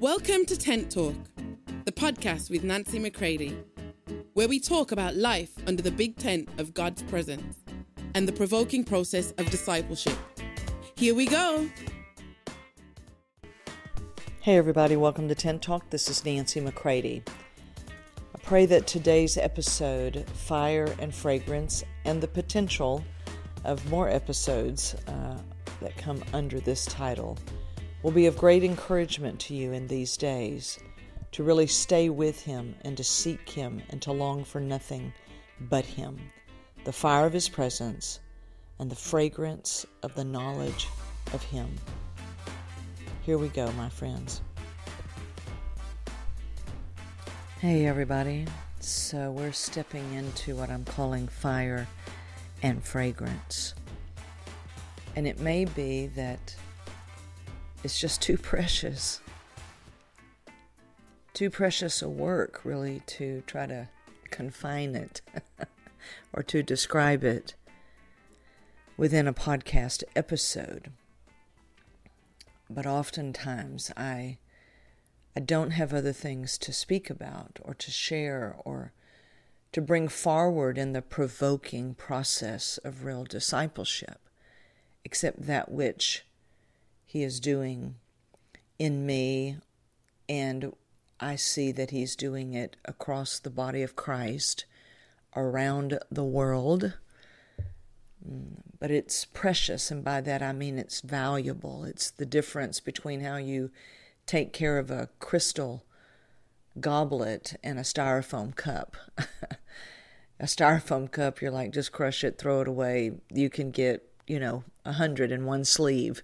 Welcome to Tent Talk, the podcast with Nancy McCready, where we talk about life under the big tent of God's presence and the provoking process of discipleship. Here we go. Hey, everybody, welcome to Tent Talk. This is Nancy McCready. I pray that today's episode, Fire and Fragrance, and the potential of more episodes uh, that come under this title, will be of great encouragement to you in these days to really stay with Him and to seek Him and to long for nothing but Him, the fire of His presence, and the fragrance of the knowledge of Him. Here we go, my friends. Hey, everybody. So, we're stepping into what I'm calling fire and fragrance. And it may be that it's just too precious. Too precious a work, really, to try to confine it or to describe it within a podcast episode but oftentimes I I don't have other things to speak about or to share or to bring forward in the provoking process of real discipleship except that which he is doing in me and I see that he's doing it across the body of Christ around the world but it's precious, and by that I mean it's valuable. It's the difference between how you take care of a crystal goblet and a styrofoam cup. a styrofoam cup, you're like, just crush it, throw it away. You can get, you know, a hundred in one sleeve.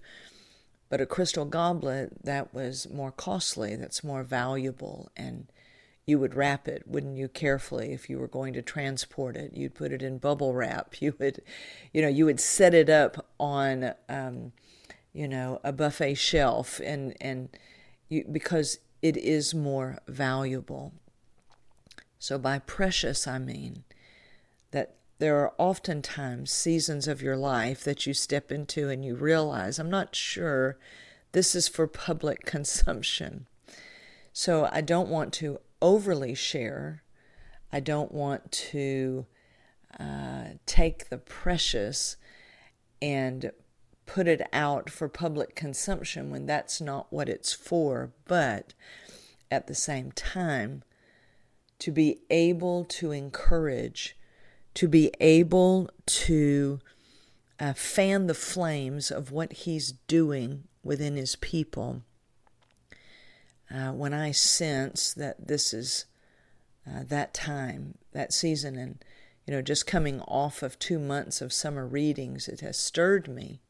But a crystal goblet, that was more costly, that's more valuable, and you would wrap it, wouldn't you, carefully if you were going to transport it. You'd put it in bubble wrap. You would, you know, you would set it up on, um, you know, a buffet shelf, and and you because it is more valuable. So by precious, I mean that there are oftentimes seasons of your life that you step into and you realize, I'm not sure this is for public consumption. So I don't want to overly share. I don't want to uh, take the precious and put it out for public consumption when that's not what it's for, but at the same time, to be able to encourage, to be able to uh, fan the flames of what He's doing within His people uh, when I sense that this is uh, that time, that season, and you know, just coming off of two months of summer readings, it has stirred me.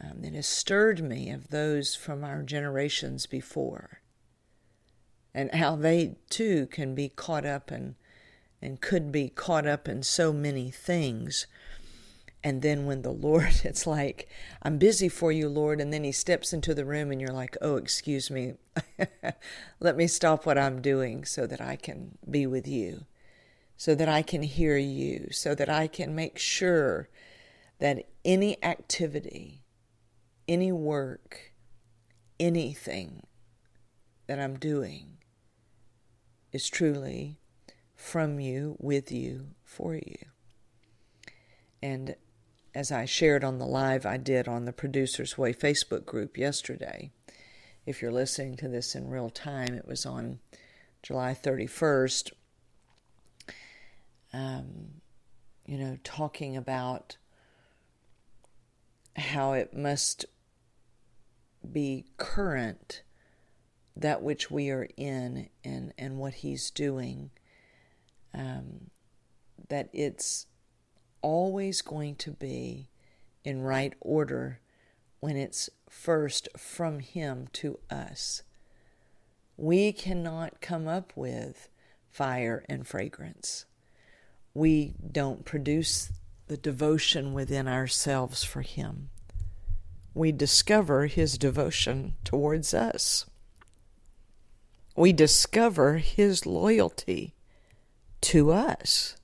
Um, it has stirred me of those from our generations before, and how they too can be caught up and and could be caught up in so many things and then when the Lord, it's like, I'm busy for you, Lord. And then he steps into the room and you're like, oh, excuse me. Let me stop what I'm doing so that I can be with you, so that I can hear you, so that I can make sure that any activity, any work, anything that I'm doing is truly from you, with you, for you. And as I shared on the live I did on the Producers Way Facebook group yesterday. If you're listening to this in real time, it was on July 31st. Um, you know, talking about how it must be current that which we are in and, and what he's doing. Um, that it's always going to be in right order when it's first from Him to us. We cannot come up with fire and fragrance. We don't produce the devotion within ourselves for Him. We discover His devotion towards us. We discover His loyalty to us.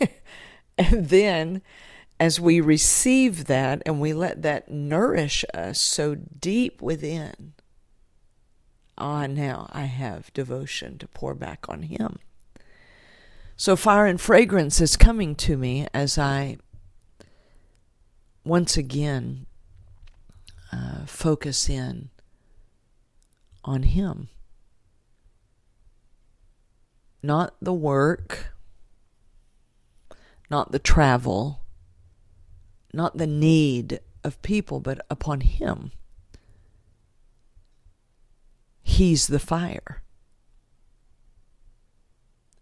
And then, as we receive that and we let that nourish us so deep within, ah, now I have devotion to pour back on Him. So, fire and fragrance is coming to me as I once again uh, focus in on Him. Not the work, not the travel, not the need of people, but upon Him. He's the fire.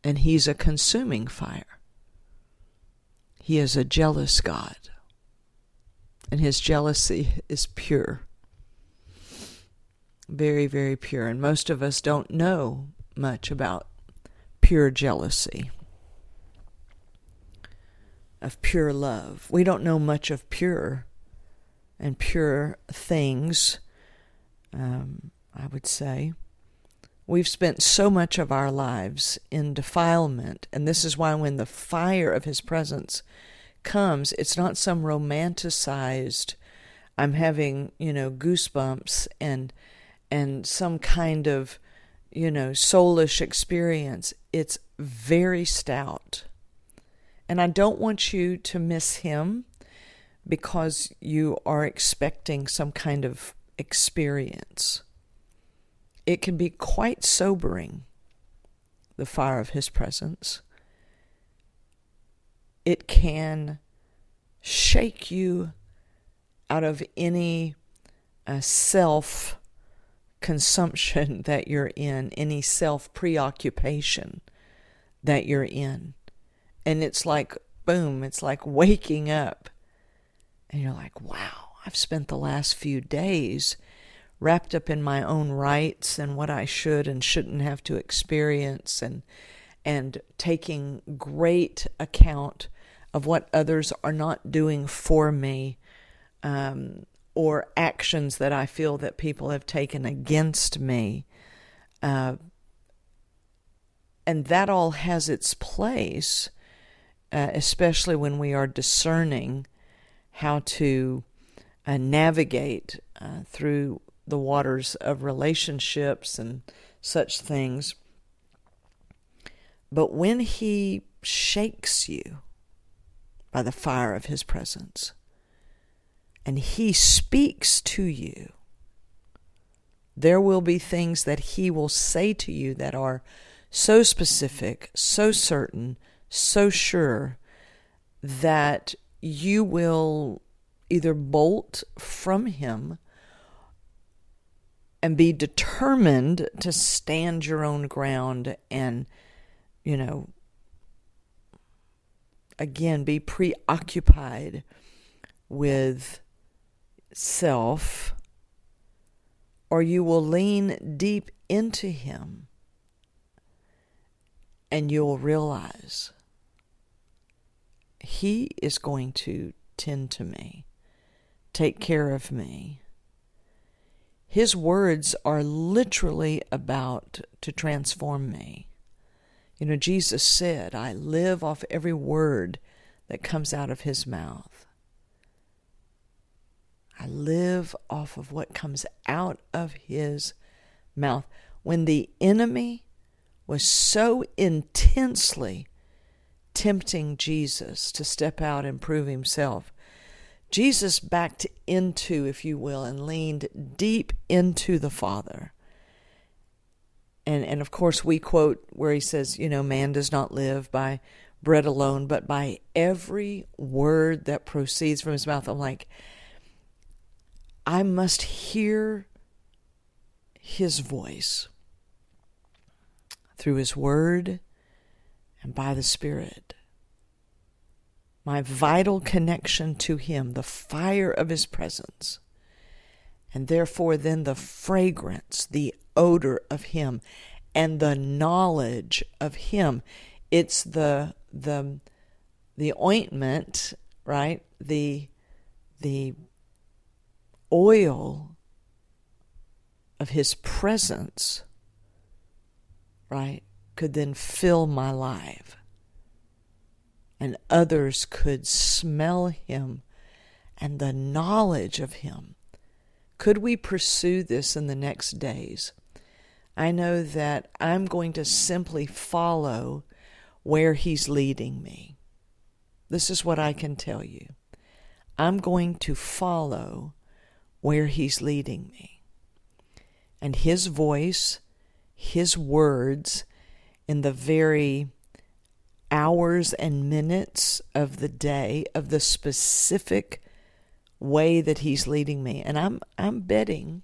And He's a consuming fire. He is a jealous God. And His jealousy is pure. Very, very pure. And most of us don't know much about pure jealousy, of pure love. We don't know much of pure and pure things. Um, I would say. We've spent so much of our lives in defilement, and this is why when the fire of His presence comes, it's not some romanticized, I'm having, you know, goosebumps and and some kind of, you know, soulish experience. It's very stout. And I don't want you to miss him because you are expecting some kind of experience it can be quite sobering, the fire of His presence. It can shake you out of any uh, self consumption that you're in, any self preoccupation that you're in. And it's like, boom, it's like waking up. And you're like, wow, I've spent the last few days wrapped up in my own rights and what I should and shouldn't have to experience and and taking great account of what others are not doing for me um, or actions that I feel that people have taken against me. Uh, and that all has its place, uh, especially when we are discerning how to uh, navigate uh, through the waters of relationships and such things. But when He shakes you by the fire of His presence, and He speaks to you, there will be things that He will say to you that are so specific, so certain, so sure that you will either bolt from Him and be determined to stand your own ground and, you know, again, be preoccupied with self, or you will lean deep into Him and you'll realize He is going to tend to me, take care of me his words are literally about to transform me. You know, Jesus said, I live off every word that comes out of his mouth. I live off of what comes out of his mouth. When the enemy was so intensely tempting Jesus to step out and prove himself, Jesus backed into, if you will, and leaned deep into the Father. And, and of course, we quote where he says, you know, man does not live by bread alone, but by every word that proceeds from his mouth. I'm like, I must hear his voice through his word and by the Spirit my vital connection to Him, the fire of His presence, and therefore then the fragrance, the odor of Him, and the knowledge of Him. It's the the the ointment, right? The the oil of His presence, right, could then fill my life and others could smell him and the knowledge of him. Could we pursue this in the next days? I know that I'm going to simply follow where He's leading me. This is what I can tell you. I'm going to follow where He's leading me. And His voice, His words, in the very hours and minutes of the day of the specific way that he's leading me. And i'm i'm betting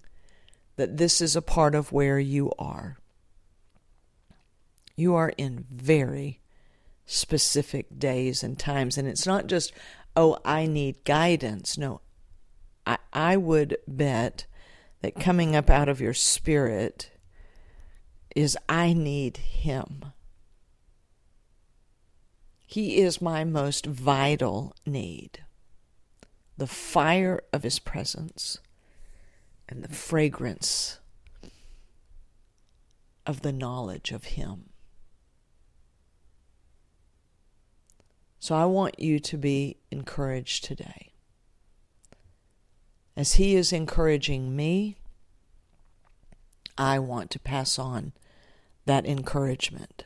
that this is a part of where you are. You are in very specific days and times. And it's not just oh i need guidance. No i i would bet that coming up out of your spirit is i need him he is my most vital need. The fire of His presence and the fragrance of the knowledge of Him. So I want you to be encouraged today. As He is encouraging me, I want to pass on that encouragement.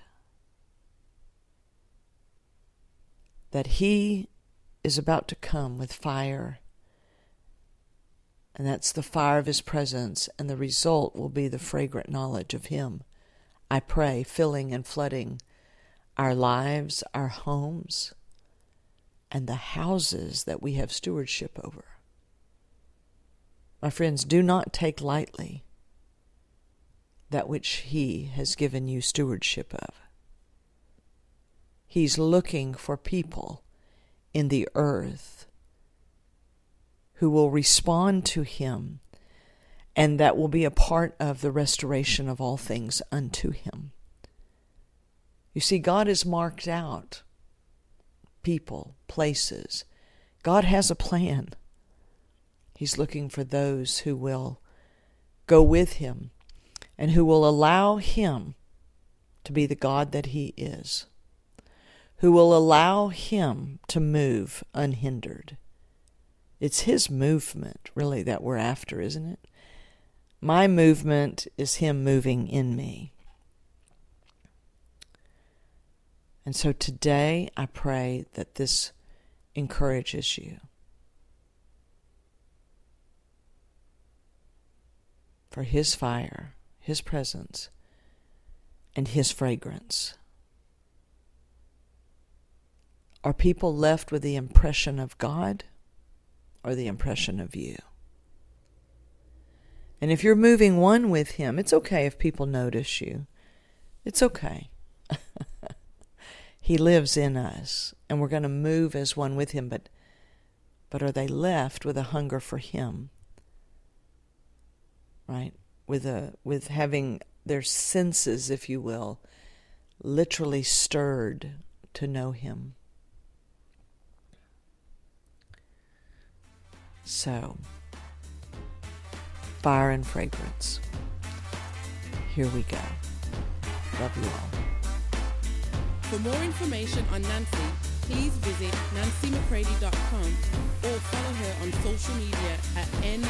that he is about to come with fire. And that's the fire of his presence, and the result will be the fragrant knowledge of him. I pray, filling and flooding our lives, our homes, and the houses that we have stewardship over. My friends, do not take lightly that which he has given you stewardship of. He's looking for people in the earth who will respond to Him and that will be a part of the restoration of all things unto Him. You see, God has marked out people, places. God has a plan. He's looking for those who will go with Him and who will allow Him to be the God that He is who will allow him to move unhindered. It's his movement, really, that we're after, isn't it? My movement is him moving in me. And so today I pray that this encourages you. For his fire, his presence, and his fragrance. Are people left with the impression of God or the impression of you? And if you're moving one with Him, it's okay if people notice you. It's okay. he lives in us, and we're going to move as one with Him, but, but are they left with a hunger for Him? Right? With, a, with having their senses, if you will, literally stirred to know Him. So, fire and fragrance. Here we go. Love you all. For more information on Nancy, please visit nancymccready.com or follow her on social media at n